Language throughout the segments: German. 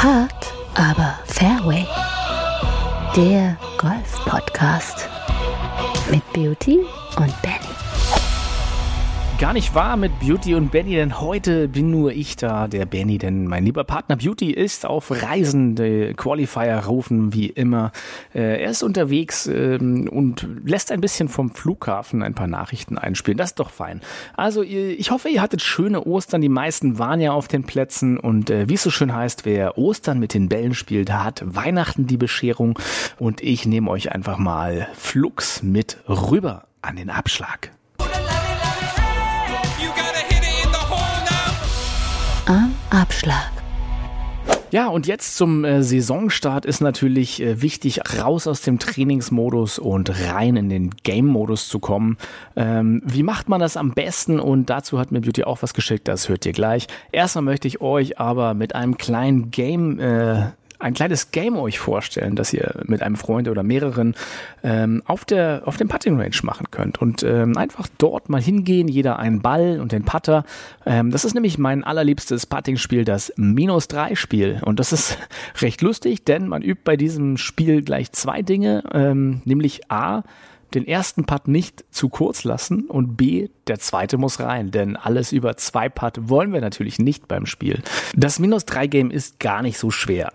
Hard, aber Fairway. Der Golf-Podcast mit Beauty und Benny. Gar nicht wahr mit Beauty und Benny, denn heute bin nur ich da, der Benny, denn mein lieber Partner Beauty ist auf Reisen, die Qualifier rufen wie immer. Äh, er ist unterwegs ähm, und lässt ein bisschen vom Flughafen ein paar Nachrichten einspielen. Das ist doch fein. Also ich hoffe, ihr hattet schöne Ostern. Die meisten waren ja auf den Plätzen und äh, wie es so schön heißt, wer Ostern mit den Bällen spielt, hat Weihnachten die Bescherung und ich nehme euch einfach mal Flux mit rüber an den Abschlag. Abschlag. Ja, und jetzt zum äh, Saisonstart ist natürlich äh, wichtig, raus aus dem Trainingsmodus und rein in den Game-Modus zu kommen. Ähm, wie macht man das am besten? Und dazu hat mir Beauty auch was geschickt, das hört ihr gleich. Erstmal möchte ich euch aber mit einem kleinen Game äh, ein kleines Game euch vorstellen, das ihr mit einem Freund oder mehreren ähm, auf der auf dem Putting Range machen könnt und ähm, einfach dort mal hingehen, jeder einen Ball und den Putter. Ähm, das ist nämlich mein allerliebstes Putting-Spiel, das Minus 3 Spiel und das ist recht lustig, denn man übt bei diesem Spiel gleich zwei Dinge, ähm, nämlich a den ersten Putt nicht zu kurz lassen und B, der zweite muss rein, denn alles über zwei Putt wollen wir natürlich nicht beim Spiel. Das Minus 3 Game ist gar nicht so schwer.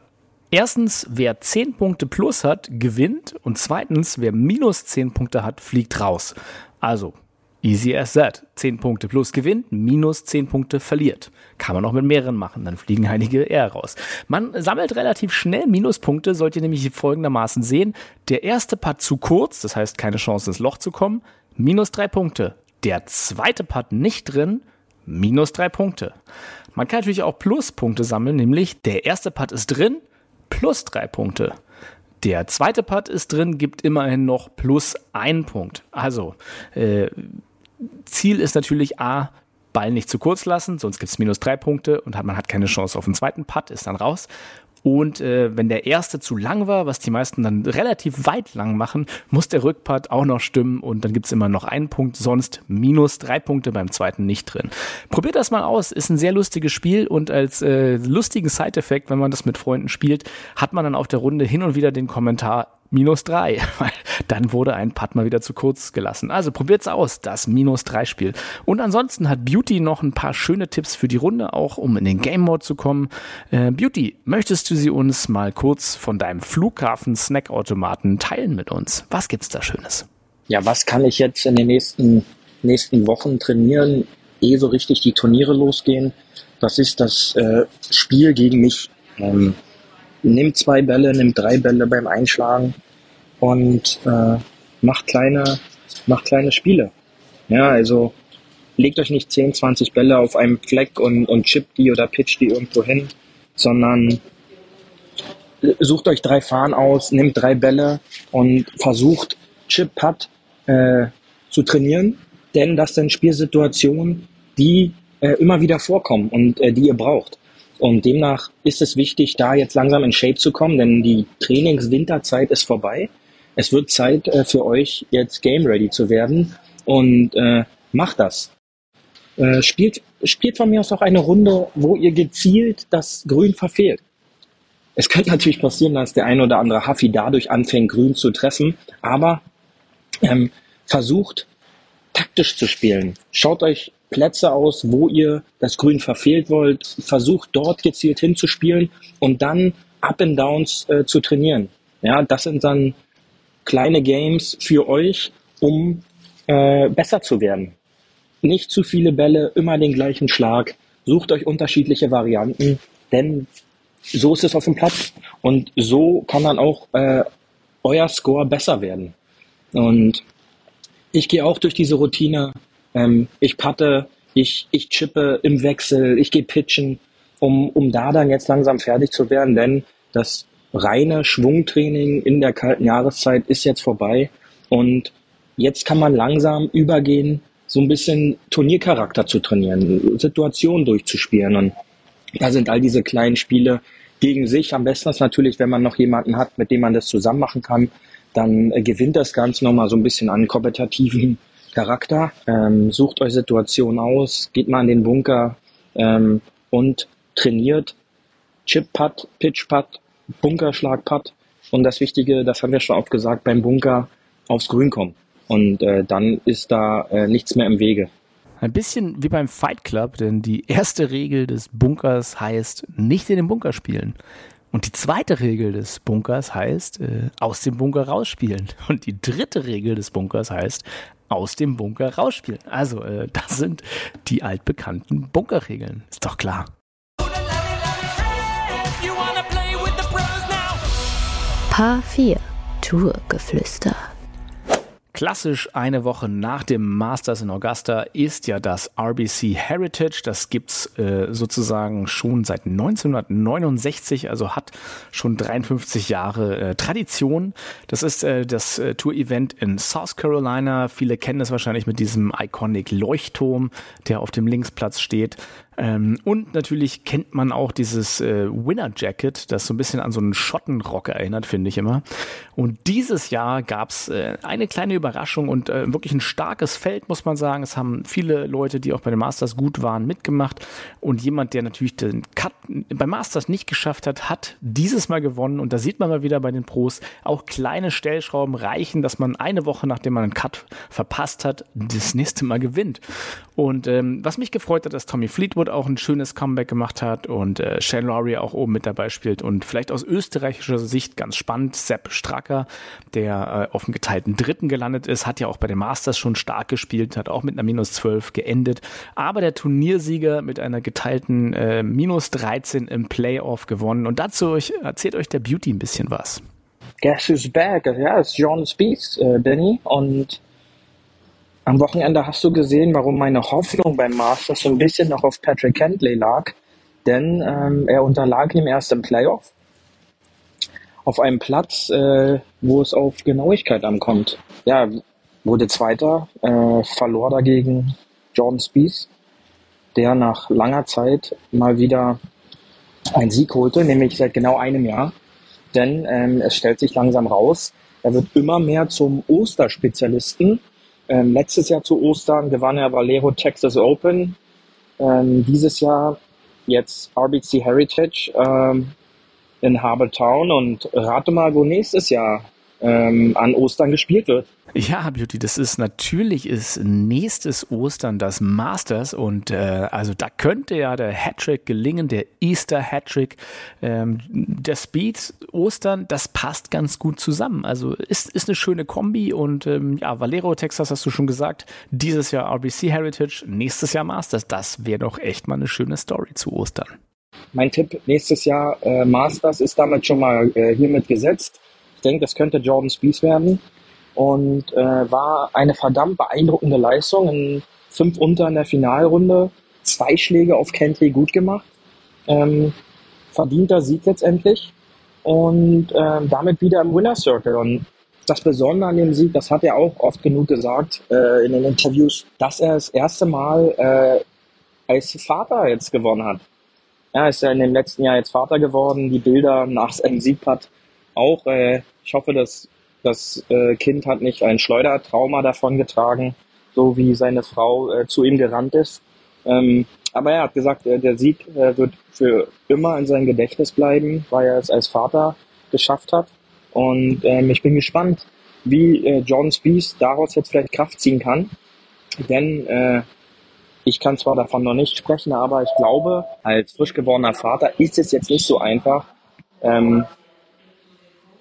Erstens, wer 10 Punkte plus hat, gewinnt. Und zweitens, wer minus 10 Punkte hat, fliegt raus. Also, easy as that. 10 Punkte plus gewinnt, minus 10 Punkte verliert. Kann man auch mit mehreren machen, dann fliegen einige eher raus. Man sammelt relativ schnell Minuspunkte, sollt ihr nämlich folgendermaßen sehen. Der erste Putt zu kurz, das heißt keine Chance ins Loch zu kommen, minus 3 Punkte. Der zweite Putt nicht drin, minus 3 Punkte. Man kann natürlich auch Pluspunkte sammeln, nämlich der erste Putt ist drin, plus drei Punkte. Der zweite Putt ist drin, gibt immerhin noch plus ein Punkt. Also, äh, Ziel ist natürlich A, Ball nicht zu kurz lassen, sonst gibt es minus drei Punkte und hat, man hat keine Chance auf den zweiten Putt, ist dann raus. Und äh, wenn der erste zu lang war, was die meisten dann relativ weit lang machen, muss der Rückpart auch noch stimmen und dann gibt's immer noch einen Punkt, sonst minus drei Punkte beim zweiten nicht drin. Probiert das mal aus, ist ein sehr lustiges Spiel und als äh, lustigen Side-Effekt, wenn man das mit Freunden spielt, hat man dann auf der Runde hin und wieder den Kommentar, minus drei, weil dann wurde ein Putt mal wieder zu kurz gelassen. Also probiert's aus, das minus drei Spiel. Und ansonsten hat Beauty noch ein paar schöne Tipps für die Runde, auch um in den Game Mode zu kommen. Äh, Beauty, möchtest du sie uns mal kurz von deinem Flughafen Snackautomaten teilen mit uns? Was gibt's da Schönes? Ja, was kann ich jetzt in den nächsten, nächsten Wochen trainieren, ehe so richtig die Turniere losgehen? Das ist das äh, Spiel gegen mich. Ähm, nimm zwei Bälle, nimm drei Bälle beim Einschlagen und äh, macht kleine, macht kleine Spiele. Ja, also legt euch nicht 10, 20 Bälle auf einem Fleck und, und chippt die oder pitcht die irgendwo hin, sondern sucht euch drei Fahnen aus, nehmt drei Bälle und versucht Chip Putt äh, zu trainieren, denn das sind Spielsituationen, die äh, immer wieder vorkommen und äh, die ihr braucht. Und demnach ist es wichtig, da jetzt langsam in Shape zu kommen, denn die Trainingswinterzeit ist vorbei. Es wird Zeit äh, für euch, jetzt game ready zu werden und äh, macht das. Äh, spielt, spielt von mir aus auch eine Runde, wo ihr gezielt das Grün verfehlt. Es könnte natürlich passieren, dass der ein oder andere Huffy dadurch anfängt, Grün zu treffen, aber ähm, versucht taktisch zu spielen. Schaut euch Plätze aus, wo ihr das Grün verfehlt wollt, versucht dort gezielt hinzuspielen und dann Up and Downs äh, zu trainieren. Ja, das sind dann kleine Games für euch, um äh, besser zu werden. Nicht zu viele Bälle, immer den gleichen Schlag. Sucht euch unterschiedliche Varianten, denn so ist es auf dem Platz und so kann dann auch äh, euer Score besser werden. Und ich gehe auch durch diese Routine. Ähm, ich patte, ich, ich chippe im Wechsel, ich gehe pitchen, um, um da dann jetzt langsam fertig zu werden, denn das reine Schwungtraining in der kalten Jahreszeit ist jetzt vorbei. Und jetzt kann man langsam übergehen, so ein bisschen Turniercharakter zu trainieren, Situationen durchzuspielen. Und da sind all diese kleinen Spiele gegen sich. Am besten ist natürlich, wenn man noch jemanden hat, mit dem man das zusammen machen kann, dann äh, gewinnt das Ganze nochmal so ein bisschen an kompetitiven Charakter, ähm, sucht euch Situationen aus, geht mal in den Bunker ähm, und trainiert Chip-Putt, Pitch-Putt, Bunkerschlag-Putt und das Wichtige, das haben wir schon oft gesagt, beim Bunker aufs Grün kommen. Und äh, dann ist da äh, nichts mehr im Wege. Ein bisschen wie beim Fight Club, denn die erste Regel des Bunkers heißt nicht in den Bunker spielen. Und die zweite Regel des Bunkers heißt äh, aus dem Bunker rausspielen. Und die dritte Regel des Bunkers heißt aus dem Bunker rausspielen. Also äh, das sind die altbekannten Bunkerregeln. Ist doch klar. Paar 4 Tourgeflüster. Klassisch eine Woche nach dem Masters in Augusta ist ja das RBC Heritage. Das gibt's äh, sozusagen schon seit 1969, also hat schon 53 Jahre äh, Tradition. Das ist äh, das äh, Tour-Event in South Carolina. Viele kennen es wahrscheinlich mit diesem iconic Leuchtturm, der auf dem Linksplatz steht. Ähm, und natürlich kennt man auch dieses äh, Winner Jacket, das so ein bisschen an so einen Schottenrock erinnert, finde ich immer. Und dieses Jahr gab's äh, eine kleine Überraschung und äh, wirklich ein starkes Feld, muss man sagen. Es haben viele Leute, die auch bei den Masters gut waren, mitgemacht. Und jemand, der natürlich den Cut beim Masters nicht geschafft hat, hat dieses Mal gewonnen. Und da sieht man mal wieder bei den Pros, auch kleine Stellschrauben reichen, dass man eine Woche, nachdem man einen Cut verpasst hat, das nächste Mal gewinnt. Und ähm, was mich gefreut hat, dass Tommy Fleetwood auch ein schönes Comeback gemacht hat und äh, Shane Lowry auch oben mit dabei spielt. Und vielleicht aus österreichischer Sicht ganz spannend, Sepp Stracker, der äh, auf dem geteilten Dritten gelandet ist, hat ja auch bei den Masters schon stark gespielt, hat auch mit einer Minus 12 geendet. Aber der Turniersieger mit einer geteilten äh, Minus 13 im Playoff gewonnen. Und dazu euch, erzählt euch der Beauty ein bisschen was. Guess who's back? Ja, es ist John Spieth, äh, Benny. Und am Wochenende hast du gesehen, warum meine Hoffnung beim Masters so ein bisschen noch auf Patrick Kentley lag. Denn ähm, er unterlag ihm erst im Playoff auf einem Platz, äh, wo es auf Genauigkeit ankommt. Ja, wurde Zweiter, äh, verlor dagegen Jordan Spieth, der nach langer Zeit mal wieder einen Sieg holte, nämlich seit genau einem Jahr. Denn ähm, es stellt sich langsam raus, er wird immer mehr zum Osterspezialisten ähm, letztes Jahr zu Ostern gewann er Valero Texas Open. Ähm, dieses Jahr jetzt RBC Heritage ähm, in Harbour Town und rate mal, wo nächstes Jahr ähm, an Ostern gespielt wird. Ja, Beauty, das ist natürlich ist nächstes Ostern das Masters und äh, also da könnte ja der Hattrick gelingen, der Easter Hattrick, ähm, der Speed Ostern, das passt ganz gut zusammen. Also ist ist eine schöne Kombi und ähm, ja, Valero Texas hast du schon gesagt, dieses Jahr RBC Heritage, nächstes Jahr Masters, das wäre doch echt mal eine schöne Story zu Ostern. Mein Tipp nächstes Jahr äh, Masters ist damit schon mal äh, hiermit gesetzt. Denke, das könnte Jordan Spieth werden und äh, war eine verdammt beeindruckende Leistung. In fünf unter in der Finalrunde, zwei Schläge auf Kentley gut gemacht. Ähm, verdienter Sieg letztendlich und äh, damit wieder im Winner Circle. Und das Besondere an dem Sieg, das hat er auch oft genug gesagt äh, in den Interviews, dass er das erste Mal äh, als Vater jetzt gewonnen hat. Er ist ja in dem letzten Jahr jetzt Vater geworden. Die Bilder nach seinem Sieg hat auch. Äh, ich hoffe, dass das äh, Kind hat nicht ein Schleudertrauma davongetragen, so wie seine Frau äh, zu ihm gerannt ist. Ähm, aber er hat gesagt, äh, der Sieg äh, wird für immer in seinem Gedächtnis bleiben, weil er es als Vater geschafft hat. Und ähm, ich bin gespannt, wie äh, John Spieth daraus jetzt vielleicht Kraft ziehen kann. Denn äh, ich kann zwar davon noch nicht sprechen, aber ich glaube, als frisch geborener Vater ist es jetzt nicht so einfach, ähm,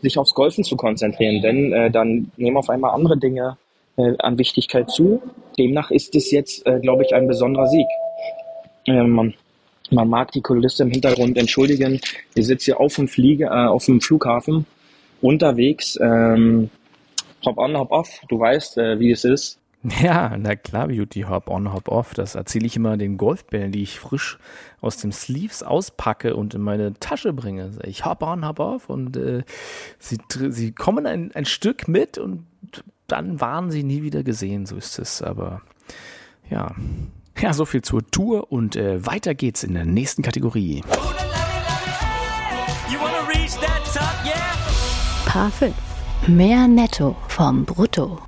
sich aufs Golfen zu konzentrieren, denn äh, dann nehmen auf einmal andere Dinge äh, an Wichtigkeit zu. Demnach ist es jetzt, äh, glaube ich, ein besonderer Sieg. Ähm, man mag die Kulisse im Hintergrund entschuldigen. Wir sitzen hier auf dem Fliege, äh, auf dem Flughafen unterwegs. Ähm, hop on, hop off. Du weißt, äh, wie es ist. Ja, na klar, Beauty Hop on, Hop off. Das erzähle ich immer den Golfbällen, die ich frisch aus dem Sleeves auspacke und in meine Tasche bringe. Ich hop on, hop off und äh, sie, sie kommen ein, ein Stück mit und dann waren sie nie wieder gesehen. So ist es. Aber ja, ja, so viel zur Tour und äh, weiter geht's in der nächsten Kategorie. Paar 5. Mehr Netto vom Brutto.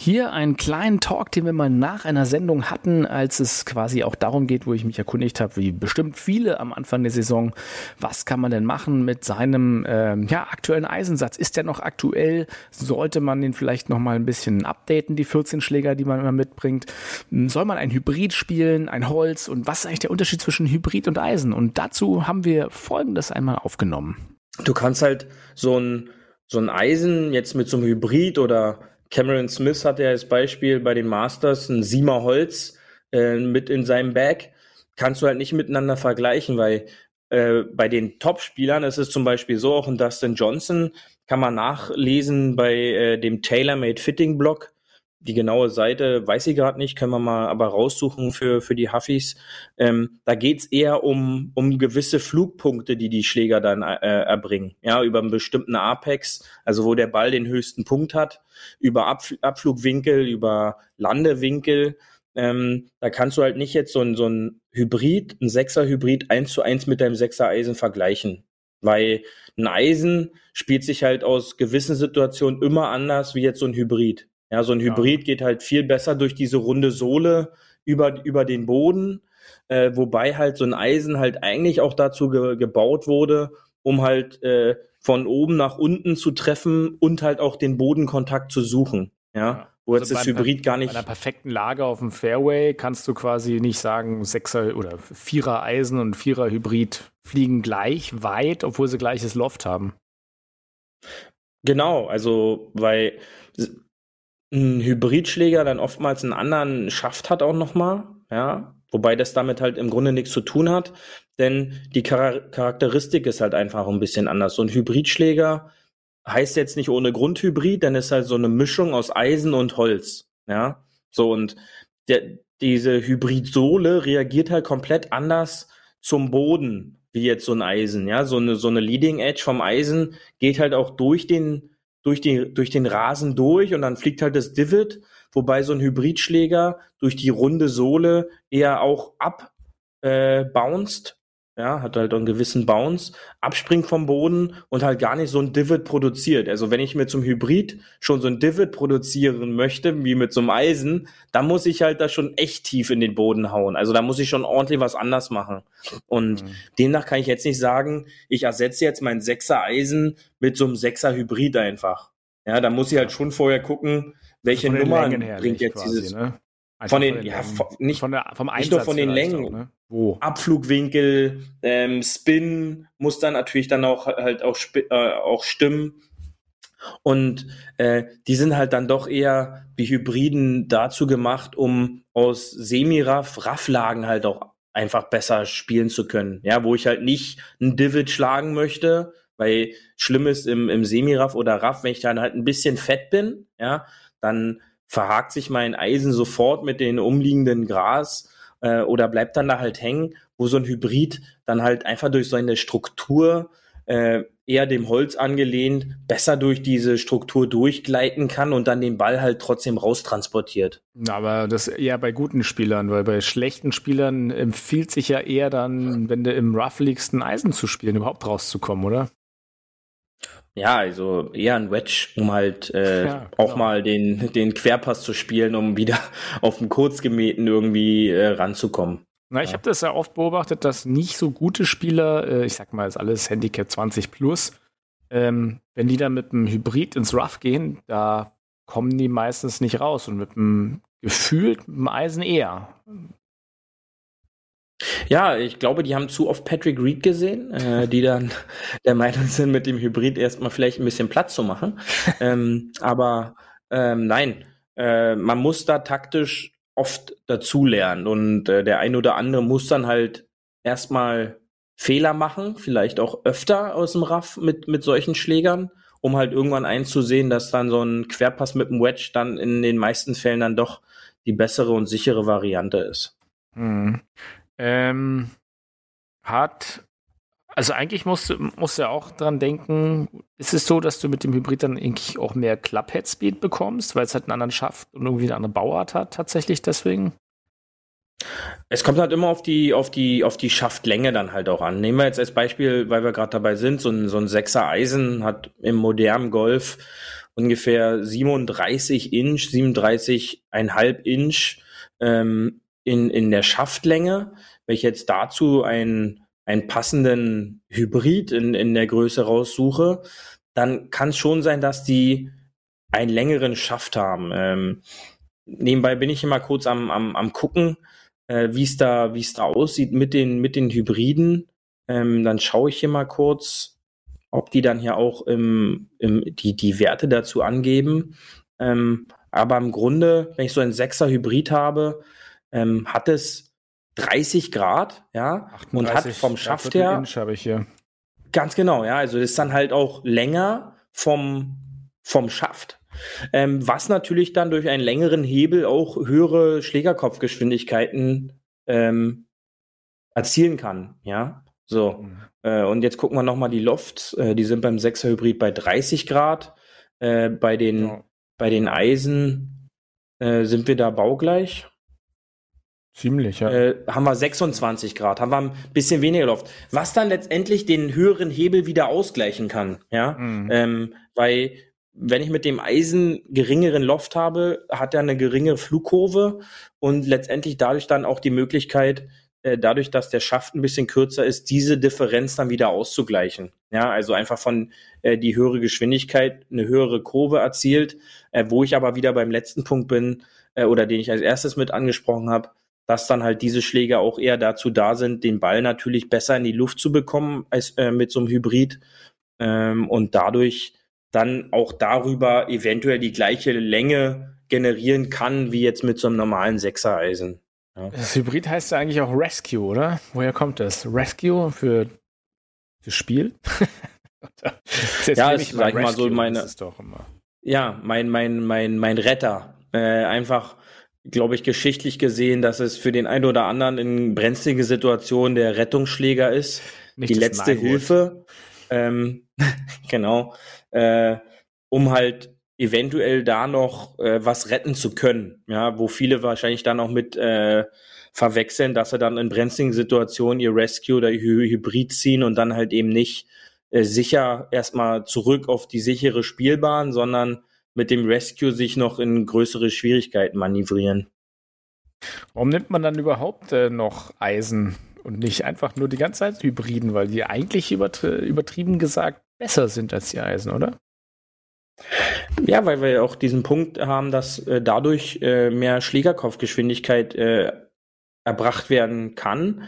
Hier einen kleinen Talk, den wir mal nach einer Sendung hatten, als es quasi auch darum geht, wo ich mich erkundigt habe, wie bestimmt viele am Anfang der Saison, was kann man denn machen mit seinem ähm, ja, aktuellen Eisensatz? Ist der noch aktuell? Sollte man den vielleicht noch mal ein bisschen updaten, die 14 Schläger, die man immer mitbringt? Soll man ein Hybrid spielen, ein Holz? Und was ist eigentlich der Unterschied zwischen Hybrid und Eisen? Und dazu haben wir Folgendes einmal aufgenommen. Du kannst halt so ein, so ein Eisen jetzt mit so einem Hybrid oder Cameron Smith hatte ja als Beispiel bei den Masters ein Siemer Holz äh, mit in seinem Bag. Kannst du halt nicht miteinander vergleichen, weil äh, bei den Top-Spielern ist es zum Beispiel so, auch in Dustin Johnson kann man nachlesen bei äh, dem Tailor-Made Fitting Blog die genaue Seite weiß ich gerade nicht, können wir mal aber raussuchen für, für die Huffis. Ähm, da geht's eher um, um gewisse Flugpunkte, die die Schläger dann äh, erbringen. Ja, über einen bestimmten Apex, also wo der Ball den höchsten Punkt hat, über Abf Abflugwinkel, über Landewinkel. Ähm, da kannst du halt nicht jetzt so ein, so ein Hybrid, ein Sechser-Hybrid eins zu eins mit deinem Sechser-Eisen vergleichen. Weil ein Eisen spielt sich halt aus gewissen Situationen immer anders wie jetzt so ein Hybrid. Ja, so ein Hybrid ja. geht halt viel besser durch diese runde Sohle über, über den Boden, äh, wobei halt so ein Eisen halt eigentlich auch dazu ge gebaut wurde, um halt äh, von oben nach unten zu treffen und halt auch den Bodenkontakt zu suchen. Ja, ja. wo also jetzt das Hybrid gar nicht. Bei einer perfekten Lage auf dem Fairway kannst du quasi nicht sagen, Sechser oder Vierer Eisen und Vierer Hybrid fliegen gleich weit, obwohl sie gleiches Loft haben. Genau, also weil ein Hybridschläger dann oftmals einen anderen Schaft hat auch nochmal, ja, wobei das damit halt im Grunde nichts zu tun hat, denn die Char Charakteristik ist halt einfach ein bisschen anders. So ein Hybridschläger heißt jetzt nicht ohne Grund Hybrid, dann ist halt so eine Mischung aus Eisen und Holz, ja, so und der, diese Hybridsohle reagiert halt komplett anders zum Boden wie jetzt so ein Eisen, ja, so eine so eine Leading Edge vom Eisen geht halt auch durch den durch, die, durch den Rasen durch und dann fliegt halt das Divot, wobei so ein Hybridschläger durch die runde Sohle eher auch abbounced, äh, ja, hat halt einen gewissen Bounce, abspringt vom Boden und halt gar nicht so ein Divot produziert. Also wenn ich mir zum Hybrid schon so ein Divot produzieren möchte, wie mit so einem Eisen, dann muss ich halt da schon echt tief in den Boden hauen. Also da muss ich schon ordentlich was anders machen. Und mhm. demnach kann ich jetzt nicht sagen, ich ersetze jetzt mein Sechser Eisen mit so einem Sechser Hybrid einfach. Ja, da muss ich halt schon vorher gucken, welche Nummern bringt jetzt quasi, dieses. Ne? Von den, von den, ja, von, nicht, von der, vom nicht nur von den Längen. Auch, ne? Wo? Abflugwinkel, ähm, Spin muss dann natürlich dann auch halt auch, äh, auch stimmen. Und äh, die sind halt dann doch eher wie Hybriden dazu gemacht, um aus Semiraff Rafflagen halt auch einfach besser spielen zu können. Ja, wo ich halt nicht ein Divid schlagen möchte, weil schlimm ist im, im Semiraff oder Raff, wenn ich dann halt ein bisschen fett bin, ja, dann verhakt sich mein Eisen sofort mit den umliegenden Gras äh, oder bleibt dann da halt hängen, wo so ein Hybrid dann halt einfach durch seine Struktur äh, eher dem Holz angelehnt besser durch diese Struktur durchgleiten kann und dann den Ball halt trotzdem raustransportiert. Aber das eher bei guten Spielern, weil bei schlechten Spielern empfiehlt sich ja eher dann, wenn du im Rough liegst, ein Eisen zu spielen, überhaupt rauszukommen, oder? Ja, also eher ein Wedge, um halt äh, ja, genau. auch mal den, den Querpass zu spielen, um wieder auf dem Kurzgemähten irgendwie äh, ranzukommen. Na, ich ja. habe das ja oft beobachtet, dass nicht so gute Spieler, äh, ich sag mal, ist alles Handicap 20 plus, ähm, wenn die dann mit einem Hybrid ins Rough gehen, da kommen die meistens nicht raus und mit einem gefühlt mit dem Eisen eher. Ja, ich glaube, die haben zu oft Patrick Reed gesehen, äh, die dann der Meinung sind, mit dem Hybrid erstmal vielleicht ein bisschen Platz zu machen. ähm, aber ähm, nein, äh, man muss da taktisch oft dazulernen und äh, der ein oder andere muss dann halt erstmal Fehler machen, vielleicht auch öfter aus dem Raff mit, mit solchen Schlägern, um halt irgendwann einzusehen, dass dann so ein Querpass mit dem Wedge dann in den meisten Fällen dann doch die bessere und sichere Variante ist. Hm. Ähm, hat, also eigentlich musst du, musst du auch dran denken, ist es so, dass du mit dem Hybrid dann eigentlich auch mehr Clubhead-Speed bekommst, weil es halt einen anderen Schaft und irgendwie eine andere Bauart hat, tatsächlich deswegen? Es kommt halt immer auf die, auf die, auf die Schaftlänge dann halt auch an. Nehmen wir jetzt als Beispiel, weil wir gerade dabei sind, so ein, so ein Sechser Eisen hat im modernen Golf ungefähr 37 Inch, 37,5 Inch ähm, in, in der Schaftlänge. Wenn ich jetzt dazu ein einen passenden Hybrid in, in der Größe raussuche, dann kann es schon sein, dass die einen längeren Schaft haben. Ähm, nebenbei bin ich immer kurz am, am, am gucken, äh, wie es da, es da aussieht mit den, mit den Hybriden. Ähm, dann schaue ich hier mal kurz, ob die dann hier auch im, im, die, die Werte dazu angeben. Ähm, aber im Grunde, wenn ich so ein Sechser Hybrid habe, ähm, hat es 30 Grad, ja, 38, und hat vom Schaft her. Habe ich hier. Ganz genau, ja, also das ist dann halt auch länger vom, vom Schaft. Ähm, was natürlich dann durch einen längeren Hebel auch höhere Schlägerkopfgeschwindigkeiten ähm, erzielen kann, ja. So. Mhm. Äh, und jetzt gucken wir nochmal die Lofts. Äh, die sind beim 6er Hybrid bei 30 Grad. Äh, bei den, ja. bei den Eisen äh, sind wir da baugleich. Ziemlich, ja. Äh, haben wir 26 Grad, haben wir ein bisschen weniger Luft. Was dann letztendlich den höheren Hebel wieder ausgleichen kann, ja. Mhm. Ähm, weil, wenn ich mit dem Eisen geringeren Loft habe, hat er eine geringere Flugkurve und letztendlich dadurch dann auch die Möglichkeit, äh, dadurch, dass der Schaft ein bisschen kürzer ist, diese Differenz dann wieder auszugleichen. Ja, also einfach von äh, die höhere Geschwindigkeit eine höhere Kurve erzielt, äh, wo ich aber wieder beim letzten Punkt bin, äh, oder den ich als erstes mit angesprochen habe, dass dann halt diese Schläge auch eher dazu da sind, den Ball natürlich besser in die Luft zu bekommen als äh, mit so einem Hybrid ähm, und dadurch dann auch darüber eventuell die gleiche Länge generieren kann wie jetzt mit so einem normalen Sechsereisen. Ja. Das Hybrid heißt ja eigentlich auch Rescue, oder? Woher kommt das? Rescue für das Spiel? ja, ist, sag ich mal so meine. Ja, mein, mein, mein, mein Retter. Äh, einfach glaube ich, geschichtlich gesehen, dass es für den einen oder anderen in brenzlige Situationen der Rettungsschläger ist. Nicht die letzte Hilfe. Ähm, genau. Äh, um halt eventuell da noch äh, was retten zu können. Ja, wo viele wahrscheinlich dann auch mit äh, verwechseln, dass sie dann in brenzligen Situationen ihr Rescue oder ihr Hybrid ziehen und dann halt eben nicht äh, sicher erstmal zurück auf die sichere Spielbahn, sondern mit dem Rescue sich noch in größere Schwierigkeiten manövrieren. Warum nimmt man dann überhaupt äh, noch Eisen und nicht einfach nur die ganze Zeit Hybriden, weil die eigentlich übertri übertrieben gesagt besser sind als die Eisen, oder? Ja, weil wir auch diesen Punkt haben, dass äh, dadurch äh, mehr Schlägerkopfgeschwindigkeit äh, erbracht werden kann.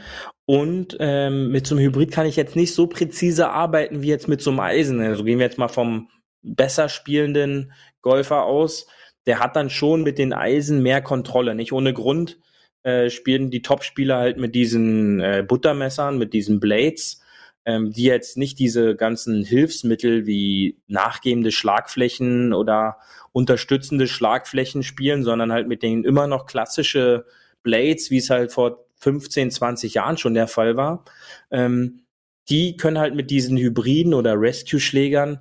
Und ähm, mit so einem Hybrid kann ich jetzt nicht so präzise arbeiten wie jetzt mit so einem Eisen. Also gehen wir jetzt mal vom besser spielenden Golfer aus, der hat dann schon mit den Eisen mehr Kontrolle. Nicht ohne Grund äh, spielen die Top-Spieler halt mit diesen äh, Buttermessern, mit diesen Blades, ähm, die jetzt nicht diese ganzen Hilfsmittel wie nachgebende Schlagflächen oder unterstützende Schlagflächen spielen, sondern halt mit denen immer noch klassische Blades, wie es halt vor 15, 20 Jahren schon der Fall war. Ähm, die können halt mit diesen Hybriden oder Rescue-Schlägern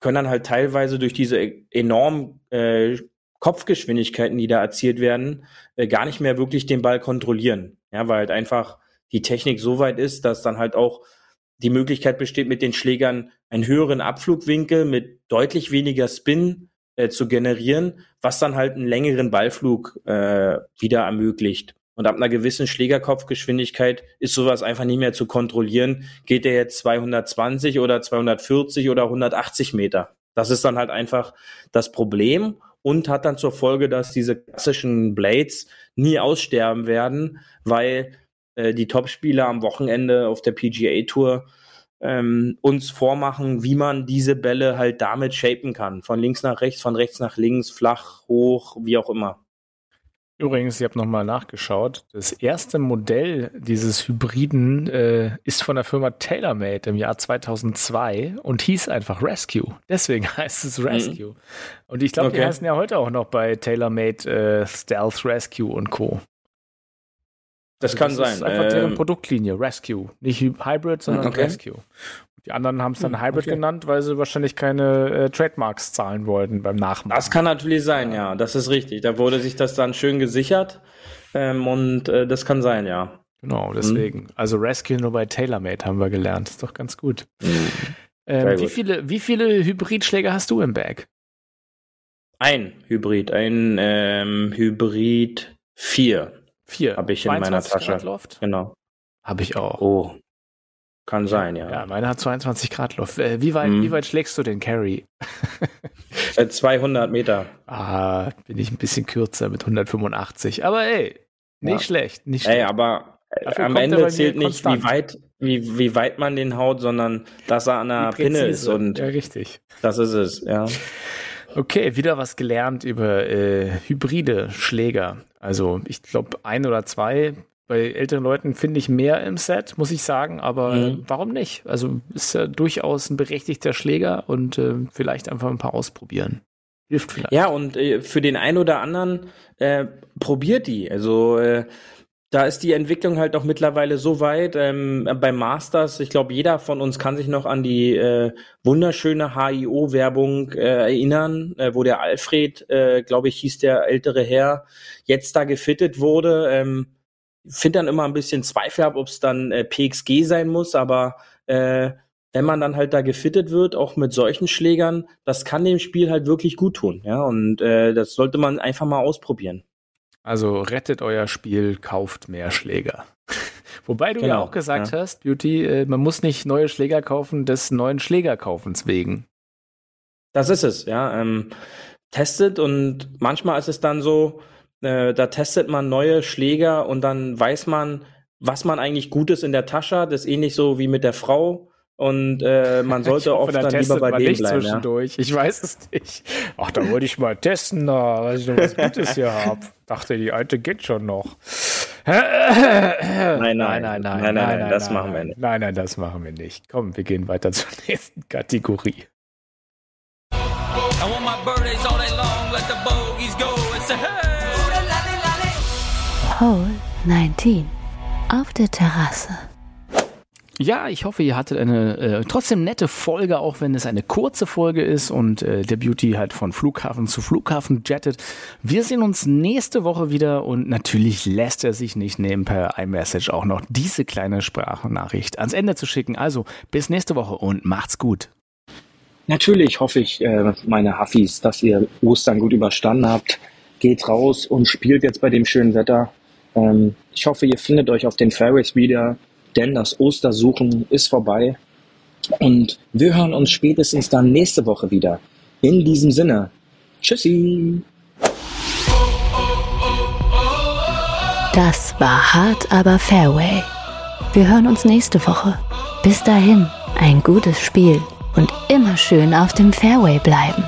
können dann halt teilweise durch diese enormen äh, Kopfgeschwindigkeiten, die da erzielt werden, äh, gar nicht mehr wirklich den Ball kontrollieren. Ja, weil halt einfach die Technik so weit ist, dass dann halt auch die Möglichkeit besteht, mit den Schlägern einen höheren Abflugwinkel mit deutlich weniger Spin äh, zu generieren, was dann halt einen längeren Ballflug äh, wieder ermöglicht. Und ab einer gewissen Schlägerkopfgeschwindigkeit ist sowas einfach nicht mehr zu kontrollieren. Geht der jetzt 220 oder 240 oder 180 Meter? Das ist dann halt einfach das Problem und hat dann zur Folge, dass diese klassischen Blades nie aussterben werden, weil äh, die Topspieler am Wochenende auf der PGA Tour ähm, uns vormachen, wie man diese Bälle halt damit shapen kann. Von links nach rechts, von rechts nach links, flach, hoch, wie auch immer. Übrigens, ich habe nochmal nachgeschaut. Das erste Modell dieses Hybriden äh, ist von der Firma TaylorMade im Jahr 2002 und hieß einfach Rescue. Deswegen heißt es Rescue. Mhm. Und ich glaube, okay. die heißen ja heute auch noch bei TaylorMade äh, Stealth Rescue und Co. Das also kann das sein. Das ist einfach ähm, deren Produktlinie, Rescue. Nicht Hybrid, sondern okay. Rescue. Die anderen haben es dann hm, Hybrid okay. genannt, weil sie wahrscheinlich keine äh, Trademarks zahlen wollten beim Nachmachen. Das kann natürlich sein, ja. Das ist richtig. Da wurde sich das dann schön gesichert ähm, und äh, das kann sein, ja. Genau, deswegen. Mhm. Also Rescue nur bei TaylorMade haben wir gelernt. Ist doch ganz gut. Mhm. Ähm, wie, viele, wie viele Hybridschläge hast du im Bag? Ein Hybrid, ein ähm, Hybrid 4. 4. Habe ich in meiner Tasche. Grad Loft? Genau. Habe ich auch. Oh. Kann sein, ja. Ja, meine hat 22 Grad Luft. Äh, wie, weit, Mhm. wie weit schlägst du den Carry? Äh, 200 Meter. Ah, bin ich ein bisschen kürzer mit 185. Aber ey, nicht Ja. schlecht. Nicht Ey, schlecht. aber äh, Dafür am Ende zählt nicht, konstant. wie weit, wie, wie weit man den haut, sondern dass er an der Pinne ist. Und ja, richtig. das ist es, ja. Okay, wieder was gelernt über äh, hybride Schläger. Also ich glaube ein oder zwei. Bei älteren Leuten finde ich mehr im Set, muss ich sagen. Aber Mhm. warum nicht? Also ist ja durchaus ein berechtigter Schläger und äh, vielleicht einfach ein paar ausprobieren. Hilft vielleicht. Ja, und äh, für den einen oder anderen äh, probiert die. Also äh, da ist die Entwicklung halt auch mittlerweile so weit. Ähm, beim Masters, ich glaube, jeder von uns kann sich noch an die äh, wunderschöne HIO-Werbung äh, erinnern, äh, wo der Alfred, äh, glaube ich, hieß der ältere Herr, jetzt da gefittet wurde. Ähm, Finde dann immer ein bisschen Zweifel ab, ob es dann äh, PXG sein muss, aber äh, wenn man dann halt da gefittet wird, auch mit solchen Schlägern, das kann dem Spiel halt wirklich gut tun. Ja, und äh, das sollte man einfach mal ausprobieren. Also rettet euer Spiel, kauft mehr Schläger. Wobei du ja Genau, auch gesagt ja. hast, Beauty, äh, man muss nicht neue Schläger kaufen des neuen Schlägerkaufens wegen. Das ist es, ja. Ähm, testet und manchmal ist es dann so, äh, da testet man neue Schläger und dann weiß man, was man eigentlich Gutes in der Tasche hat. Das ist ähnlich so wie mit der Frau. Und äh, man sollte hoffe, oft da dann lieber bei dem nicht bleiben. Ja. zwischendurch. Ich weiß es nicht. Ach, da wollte ich mal testen, da, was ich noch was Gutes hier habe. Dachte, die alte geht schon noch. Nein, nein. nein, nein, Nein, nein, nein, das machen wir nicht. Nein, nein, das machen wir nicht. Komm, wir gehen weiter zur nächsten Kategorie. Hole 19. Auf der Terrasse. Ja, ich hoffe, ihr hattet eine äh, trotzdem nette Folge, auch wenn es eine kurze Folge ist und äh, der Beauty halt von Flughafen zu Flughafen jettet. Wir sehen uns nächste Woche wieder und natürlich lässt er sich nicht nehmen, per iMessage auch noch diese kleine Sprachnachricht ans Ende zu schicken. Also bis nächste Woche und macht's gut. Natürlich hoffe ich, äh, meine Huffis, dass ihr Ostern gut überstanden habt. Geht raus und spielt jetzt bei dem schönen Wetter. Ähm, ich hoffe, ihr findet euch auf den Fairways wieder, denn das Ostersuchen ist vorbei. Und wir hören uns spätestens dann nächste Woche wieder. In diesem Sinne, tschüssi! Das war hart, aber Fairway. Wir hören uns nächste Woche. Bis dahin, ein gutes Spiel und immer schön auf dem Fairway bleiben.